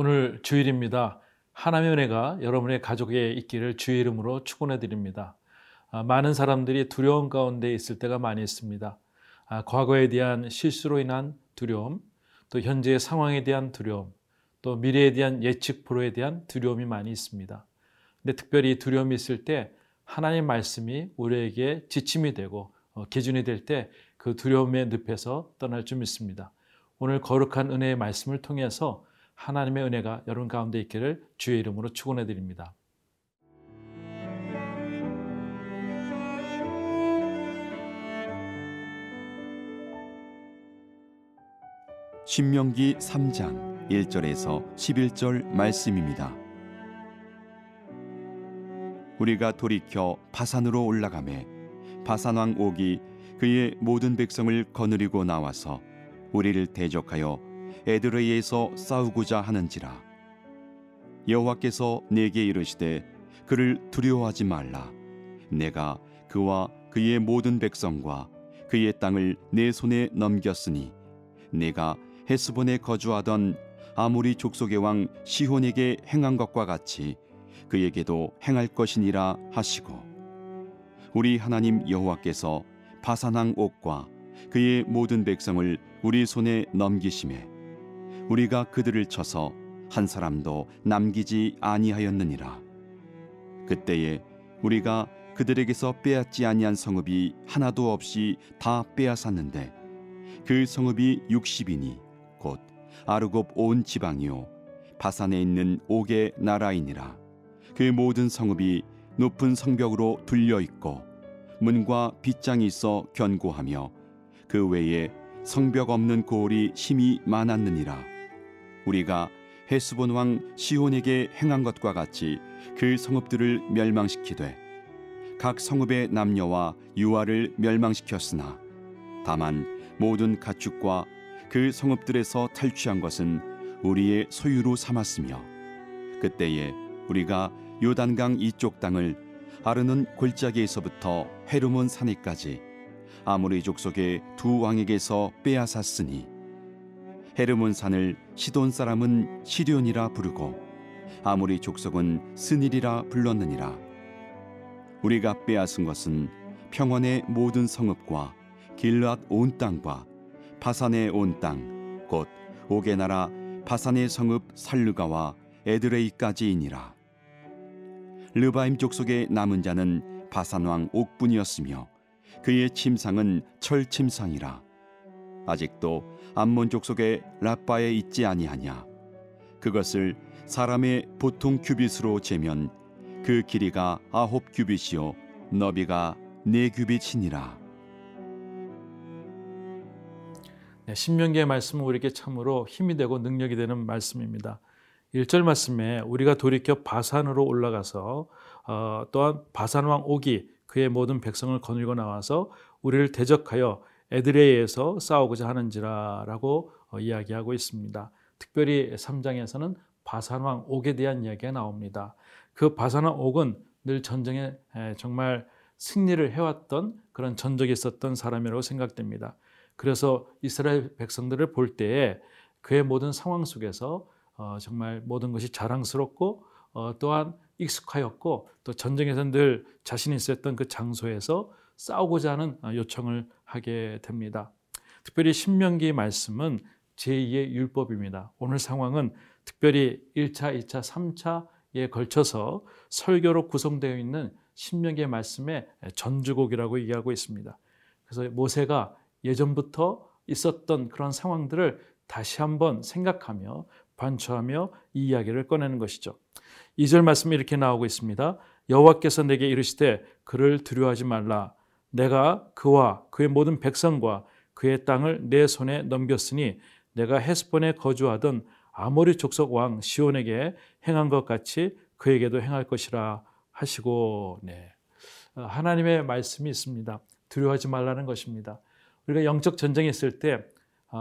오늘 주일입니다. 하나님의 은혜가 여러분의 가족에 있기를 주의 이름으로 축원해 드립니다. 아, 많은 사람들이 두려움 가운데 있을 때가 많이 있습니다. 아, 과거에 대한 실수로 인한 두려움, 또 현재의 상황에 대한 두려움, 또 미래에 대한 예측 불허에 대한 두려움이 많이 있습니다. 근데 특별히 두려움이 있을 때 하나님 말씀이 우리에게 지침이 되고 어, 기준이 될 때 그 두려움의 늪에서 떠날 줄 믿습니다. 오늘 거룩한 은혜의 말씀을 통해서 하나님의 은혜가 여러분 가운데 있기를 주의 이름으로 축원해 드립니다. 신명기 3장 1절에서 11절 말씀입니다. 우리가 돌이켜 바산으로 올라가매 바산 왕 옥이 그의 모든 백성을 거느리고 나와서 우리를 대적하여 에드레이에서 싸우고자 하는지라 여호와께서 내게 이르시되 그를 두려워하지 말라 내가 그와 그의 모든 백성과 그의 땅을 내 손에 넘겼으니 내가 헤스본에 거주하던 아모리 족속의 왕 시혼에게 행한 것과 같이 그에게도 행할 것이니라 하시고 우리 하나님 여호와께서 바산왕 옥과 그의 모든 백성을 우리 손에 넘기심에 우리가 그들을 쳐서 한 사람도 남기지 아니하였느니라. 그때에 우리가 그들에게서 빼앗지 아니한 성읍이 하나도 없이 다 빼앗았는데 그 성읍이 60이니 곧 아르곱 온 지방이요. 바산에 있는 옥의 나라이니라. 그 모든 성읍이 높은 성벽으로 둘려 있고 문과 빗장이 있어 견고하며 그 외에 성벽 없는 고을이 힘이 많았느니라. 우리가 헤스본 왕 시온에게 행한 것과 같이 그 성읍들을 멸망시키되 각 성읍의 남녀와 유아를 멸망시켰으나 다만 모든 가축과 그 성읍들에서 탈취한 것은 우리의 소유로 삼았으며 그때에 우리가 요단강 이쪽 땅을 아르는 골짜기에서부터 헤르몬 산에까지 아모리 족속의 두 왕에게서 빼앗았으니 헤르몬 산을 시돈 사람은 시련이라 부르고 아모리 족속은 스닐이라 불렀느니라. 우리가 빼앗은 것은 평원의 모든 성읍과 길앗 온 땅과 바산의 온 땅곧 옥의 나라 바산의 성읍 살르가와 에드레이까지이니라. 르바임 족속의 남은 자는 바산 왕 옥분이었으며 그의 침상은 철 침상이라. 아직도 암몬 족속의 라빠에 있지 아니하냐. 그것을 사람의 보통 규빗으로 재면 그 길이가 아홉 규빗이요 너비가 네 규빗이니라 신명기의 말씀은 우리에게 참으로 힘이 되고 능력이 되는 말씀입니다. 1절 말씀에 우리가 돌이켜 바산으로 올라가서 어, 또한 바산 왕 옥이 그의 모든 백성을 거느리고 나와서 우리를 대적하여 에드레이에서 싸우고자 하는지라라고 어, 이야기하고 있습니다. 특별히 3장에서는 바산 왕 옥에 대한 이야기가 나옵니다. 그 바산 왕 옥은 늘 전쟁에 에, 정말 승리를 해왔던 그런 전적이 있었던 사람이라고 생각됩니다. 그래서 이스라엘 백성들을 볼 때에 그의 모든 상황 속에서 어, 정말 모든 것이 자랑스럽고 어, 또한 익숙하였고 또 전쟁에서 늘 자신이 있었던 그 장소에서 싸우고자 하는 어, 요청을 하게 됩니다. 특별히 신명기 말씀은 제2의 율법입니다. 오늘 상황은 특별히 1차, 2차, 3차에 걸쳐서 설교로 구성되어 있는 신명기의 말씀의 전주곡이라고 얘기하고 있습니다. 그래서 모세가 예전부터 있었던 그런 상황들을 다시 한번 생각하며 반추하며 이 이야기를 꺼내는 것이죠. 2절 말씀이 이렇게 나오고 있습니다. 여호와께서 내게 이르시되 그를 두려워하지 말라. 내가 그와 그의 모든 백성과 그의 땅을 내 손에 넘겼으니 내가 헤스본에 거주하던 아모리 족속 왕 시온에게 행한 것 같이 그에게도 행할 것이라 하시고 네. 하나님의 말씀이 있습니다. 두려워하지 말라는 것입니다. 우리가 영적 전쟁에 있을 때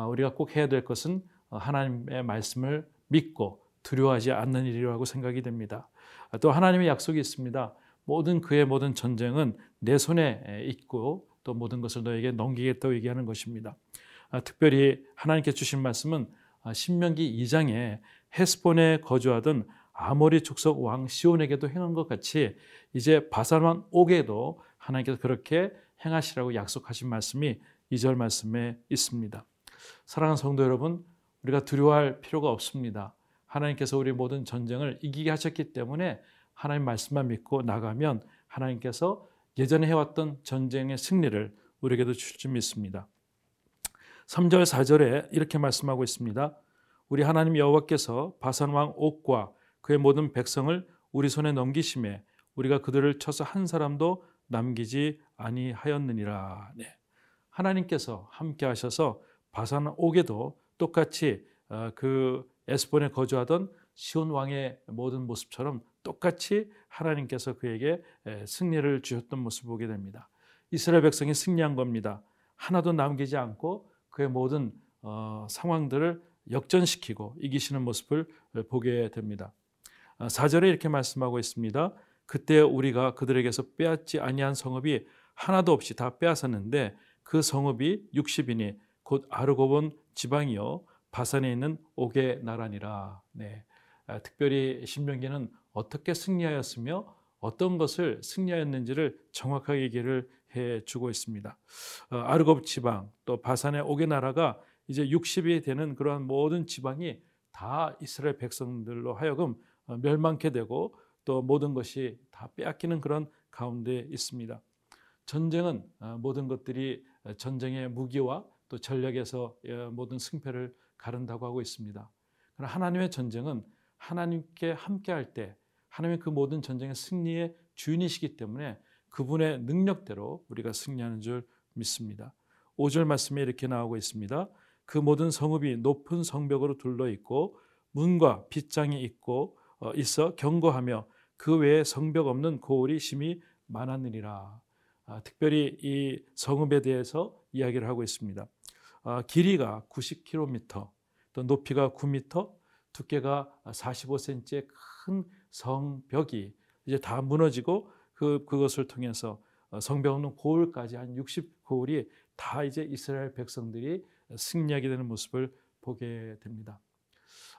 우리가 꼭 해야 될 것은 하나님의 말씀을 믿고 두려워하지 않는 일이라고 생각이 됩니다. 또 하나님의 약속이 있습니다. 모든 그의 모든 전쟁은 내 손에 있고 또 모든 것을 너에게 넘기겠다고 얘기하는 것입니다. 아, 특별히 하나님께 주신 말씀은 아, 신명기 2장에 헤스본에 거주하던 아모리 족속 왕 시온에게도 행한 것 같이 이제 왕 옥에도 하나님께서 그렇게 행하시라고 약속하신 말씀이 2절 말씀에 있습니다. 사랑하는 성도 여러분, 우리가 두려워할 필요가 없습니다. 하나님께서 우리 모든 전쟁을 이기게 하셨기 때문에 하나님 말씀만 믿고 나가면 하나님께서 예전에 해왔던 전쟁의 승리를 우리에게도 줄 줄 믿습니다. 3절 4절에 이렇게 말씀하고 있습니다. 우리 하나님 여호와께서 바산 왕 옥과 그의 모든 백성을 우리 손에 넘기심에 우리가 그들을 쳐서 한 사람도 남기지 아니하였느니라. 네. 하나님께서 함께 하셔서 바산 옥에도 똑같이 어, 그 에스본에 거주하던 시온 왕의 모든 모습처럼 똑같이 하나님께서 그에게 승리를 주셨던 모습을 보게 됩니다. 이스라엘 백성이 승리한 겁니다. 하나도 남기지 않고 그의 모든 어, 상황들을 역전시키고 이기시는 모습을 보게 됩니다. 4절에 어, 이렇게 말씀하고 있습니다. 그때 우리가 그들에게서 빼앗지 아니한 성읍이 하나도 없이 다 빼앗았는데 그 성읍이 60이니 곧 아르고본 지방이요 바산에 있는 옥의 나라니라. 네. 아, 특별히 신명기는 어떻게 승리하였으며 어떤 것을 승리하였는지를 정확하게 얘기를 해 주고 있습니다. 어, 아르곱 지방 또 바산의 옥의 나라가 이제 60이 되는 그러한 모든 지방이 다 이스라엘 백성들로 하여금 어, 멸망케 되고 또 모든 것이 다 빼앗기는 그런 가운데 있습니다. 전쟁은 어, 모든 것들이 전쟁의 무기와 또 전략에서 모든 승패를 가른다고 하고 있습니다. 그러나 하나님의 전쟁은 하나님께 함께할 때 하나님의 그 모든 전쟁의 승리의 주인이시기 때문에 그분의 능력대로 우리가 승리하는 줄 믿습니다. 5절 말씀에 이렇게 나오고 있습니다. 그 모든 성읍이 높은 성벽으로 둘러 있고 문과 빗장이 있고 어, 있어 경고하며 그 외에 성벽 없는 고을이 심히 많았느니라. 아, 특별히 이 성읍에 대해서 이야기를 하고 있습니다. 아, 길이가 90km, 또 높이가 9m, 두께가 45cm의 큰 성벽이 이제 다 무너지고 그 그것을 통해서 어, 성벽 없는 고을까지 한 60고을이 다 이제 이스라엘 백성들이 승리하게 되는 모습을 보게 됩니다.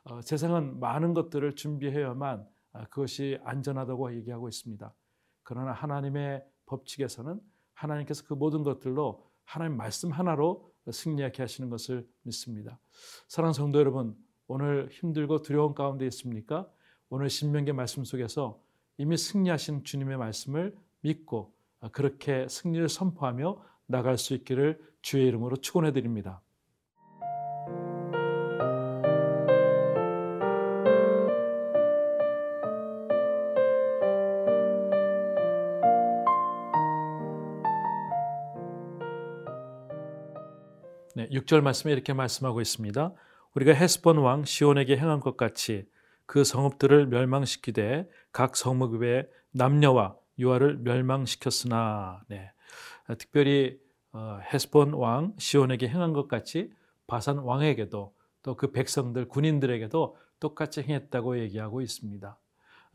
어, 세상은 많은 것들을 준비해야만 아, 그것이 안전하다고 얘기하고 있습니다. 그러나 하나님의 법칙에서는 하나님께서 그 모든 것들로 하나님 말씀 하나로 승리하게 하시는 것을 믿습니다. 사랑 성도 여러분, 오늘 힘들고 두려운 가운데 있습니까? 오늘 신명기 말씀 속에서 이미 승리하신 주님의 말씀을 믿고 그렇게 승리를 선포하며 나갈 수 있기를 주의 이름으로 축원해 드립니다. 6절 말씀에 이렇게 말씀하고 있습니다. 우리가 헤스본 왕 시온에게 행한 것 같이 그 성읍들을 멸망시키되 각 성읍의 남녀와 유아를 멸망시켰으나 네. 특별히 어, 헤스본 왕 시온에게 행한 것 같이 바산 왕에게도 또 그 백성들 군인들에게도 똑같이 행했다고 얘기하고 있습니다.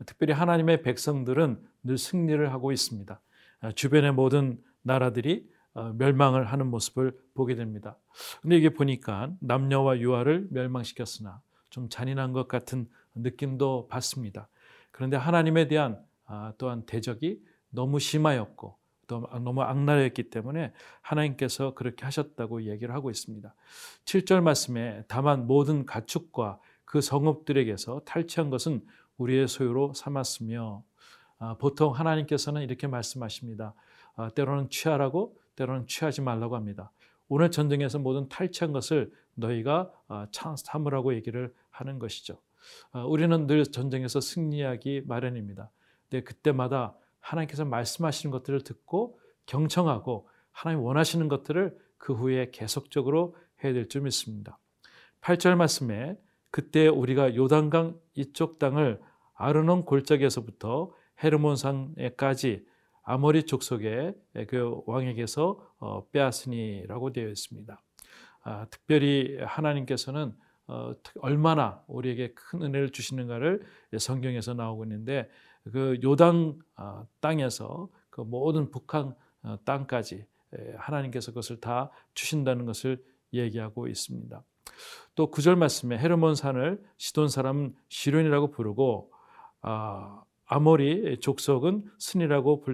특별히 하나님의 백성들은 늘 승리를 하고 있습니다. 어, 주변의 모든 나라들이 어, 멸망을 하는 모습을 보게 됩니다. 근데 이게 보니까 남녀와 유아를 멸망시켰으나 좀 잔인한 것 같은 느낌도 받습니다. 그런데 하나님에 대한 아, 또한 대적이 너무 심하였고 또 너무 악랄했기 때문에 하나님께서 그렇게 하셨다고 얘기를 하고 있습니다. 7절 말씀에 다만 모든 가축과 그 성읍들에게서 탈취한 것은 우리의 소유로 삼았으며 아, 보통 하나님께서는 이렇게 말씀하십니다. 아, 때로는 취하라고 때로는 취하지 말라고 합니다. 오늘 전쟁에서 모든 탈취한 것을 너희가 아, 참으라고 얘기를 하는 것이죠. 아, 우리는 늘 전쟁에서 승리하기 마련입니다. 근데 그때마다 하나님께서 말씀하시는 것들을 듣고 경청하고 하나님 원하시는 것들을 그 후에 계속적으로 해야 될 줄 믿습니다. 8절 말씀에 그때 우리가 요단강 이쪽 땅을 아르논 골짜기에서부터 헤르몬산에까지 아모리 족속의 그 왕에게서 어, 빼앗으니라고 되어 있습니다. 아, 특별히 하나님께서는 어, 얼마나 우리에게 큰 은혜를 주시는가를 성경에서 나오고 있는데 그 요당 어, 땅에서 그 모든 북한 어, 땅까지 하나님께서 그것을 다 주신다는 것을 얘기하고 있습니다. 또 구절 말씀에 헤르몬 산을 시돈 사람 시론이라고 부르고 아, 아모리 족속은 스니라고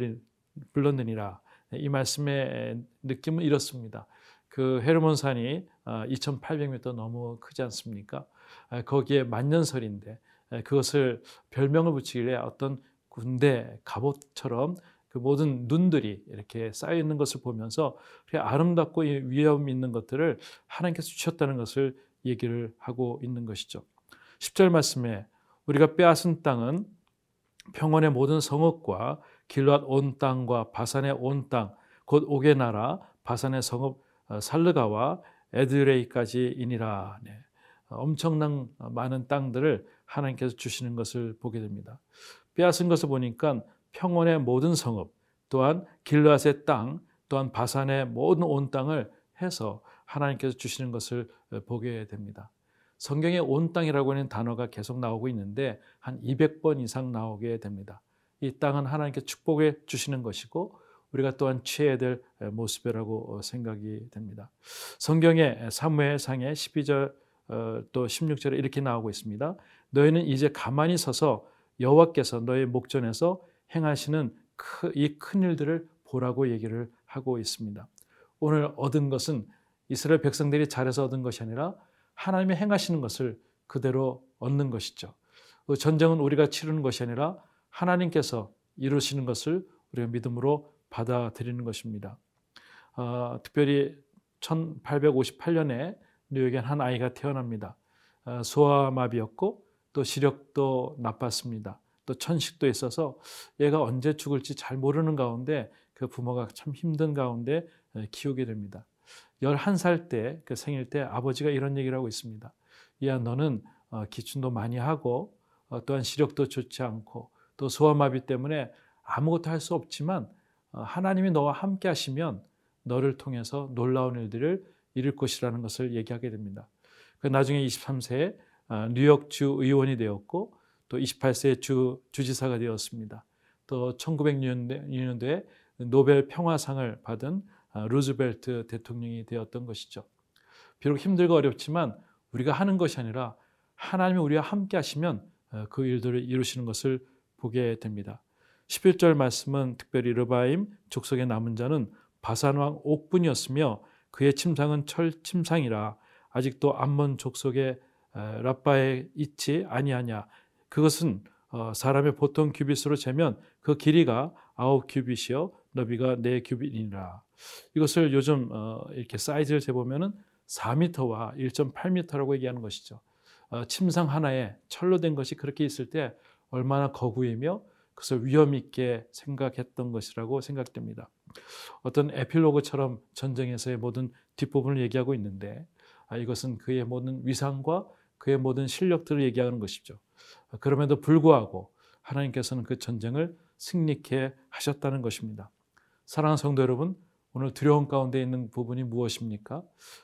불렀느니라. 이 말씀의 느낌은 이렇습니다. 그 헤르몬 산이 2,800m 아, 너무 크지 않습니까? 아, 거기에 만년설인데 그것을 별명을 붙이길래 어떤 군대 갑옷처럼 그 모든 눈들이 이렇게 쌓여 있는 것을 보면서 아름답고 위험 있는 것들을 하나님께서 주셨다는 것을 얘기를 하고 있는 것이죠. 10절 말씀에 우리가 빼앗은 땅은 평원의 모든 성읍과 길앗 온 땅과 바산의 온 땅, 곧 옥의 나라, 바산의 성읍 어, 살르가와 에드레이까지 이니라. 네. 엄청난 많은 땅들을 하나님께서 주시는 것을 보게 됩니다. 빼앗은 것을 보니까 평원의 모든 성읍, 또한 길앗의 땅, 또한 바산의 모든 온 땅을 해서 하나님께서 주시는 것을 어, 보게 됩니다. 성경에 온 땅이라고 하는 단어가 계속 나오고 있는데 한 200번 이상 나오게 됩니다. 이 땅은 하나님께 축복해 주시는 것이고 우리가 또한 취해야 될 모습이라고 어, 생각이 됩니다. 성경에 사무엘상의 12절 어, 또 16절에 이렇게 나오고 있습니다. 너희는 이제 가만히 서서 여호와께서 너희 목전에서 행하시는 이 큰 일들을 보라고 얘기를 하고 있습니다. 오늘 얻은 것은 이스라엘 백성들이 잘해서 얻은 것이 아니라 하나님이 행하시는 것을 그대로 얻는 것이죠. 그 전쟁은 우리가 치르는 것이 아니라 하나님께서 이루시는 것을 우리가 믿음으로 받아들이는 것입니다. 어, 특별히 1858년에 뉴욕에 한 아이가 태어납니다. 어, 소아마비였고 또 시력도 나빴습니다. 또 천식도 있어서 얘가 언제 죽을지 잘 모르는 가운데 그 부모가 참 힘든 가운데 키우게 됩니다. 11살 때, 그 생일 때 아버지가 이런 얘기를 하고 있습니다. 야, 너는 어, 기춘도 많이 하고, 어, 또한 시력도 좋지 않고, 또 소아마비 때문에 아무것도 할 수 없지만, 어, 하나님이 너와 함께 하시면 너를 통해서 놀라운 일들을 이룰 것이라는 것을 얘기하게 됩니다. 그 나중에 23세에 뉴욕 주 의원이 되었고, 또 28세에 주, 주지사가 되었습니다. 또 1906년도에 노벨 평화상을 받은 아, 루즈벨트 대통령이 되었던 것이죠. 비록 힘들고 어렵지만 우리가 하는 것이 아니라 하나님이 우리와 함께 하시면 어, 그 일들을 이루시는 것을 보게 됩니다. 11절 말씀은 특별히 르바임 족속의 남은 자는 바산왕 옥분이었으며 그의 침상은 철 침상이라 아직도 암몬 족속의 라빠에 있지 아니하냐. 그것은 어, 사람의 보통 큐빗으로 재면 그 길이가 아홉 큐빗이요 너비가 네 큐빗이니라. 이것을 요즘 어, 이렇게 사이즈를 재보면은 4m와 1.8m라고 얘기하는 것이죠. 어, 침상 하나에 철로 된 것이 그렇게 있을 때 얼마나 거구이며 그것을 위험 있게 생각했던 것이라고 생각됩니다. 어떤 에필로그처럼 전쟁에서의 모든 뒷부분을 얘기하고 있는데 아, 이것은 그의 모든 위상과 그의 모든 실력들을 얘기하는 것이죠. 그럼에도 불구하고 하나님께서는 그 전쟁을 승리케 하셨다는 것입니다. 사랑하는 성도 여러분, 오늘 두려움 가운데 있는 부분이 무엇입니까?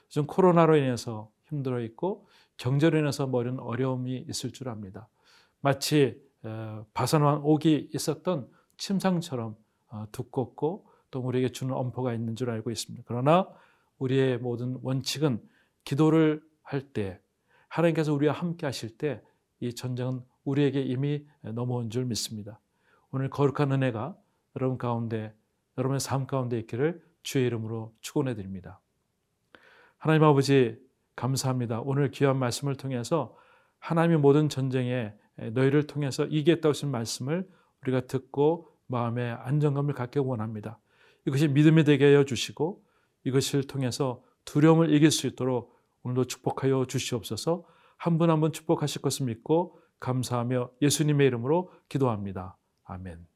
좀 코로나로 인해서 힘들어 있고 경제로 인해서 머리는 어려움이 있을 줄 압니다. 마치 바산왕 옥이 있었던 침상처럼 어, 두껍고 또 우리에게 주는 엄포가 있는 줄 알고 있습니다. 그러나 우리의 모든 원칙은 기도를 할 때 하나님께서 우리와 함께 하실 때 이 전쟁은 우리에게 이미 넘어온 줄 믿습니다. 오늘 거룩한 은혜가 여러분 가운데 여러분의 삶 가운데 있기를 주의 이름으로 축원해 드립니다. 하나님 아버지 감사합니다. 오늘 귀한 말씀을 통해서 하나님의 모든 전쟁에 너희를 통해서 이기겠다고 하신 말씀을 우리가 듣고 마음의 안정감을 갖게 원합니다. 이것이 믿음이 되게 하여 주시고 이것을 통해서 두려움을 이길 수 있도록 오늘도 축복하여 주시옵소서 한 분 한 분 축복하실 것을 믿고 감사하며 예수님의 이름으로 기도합니다. 아멘.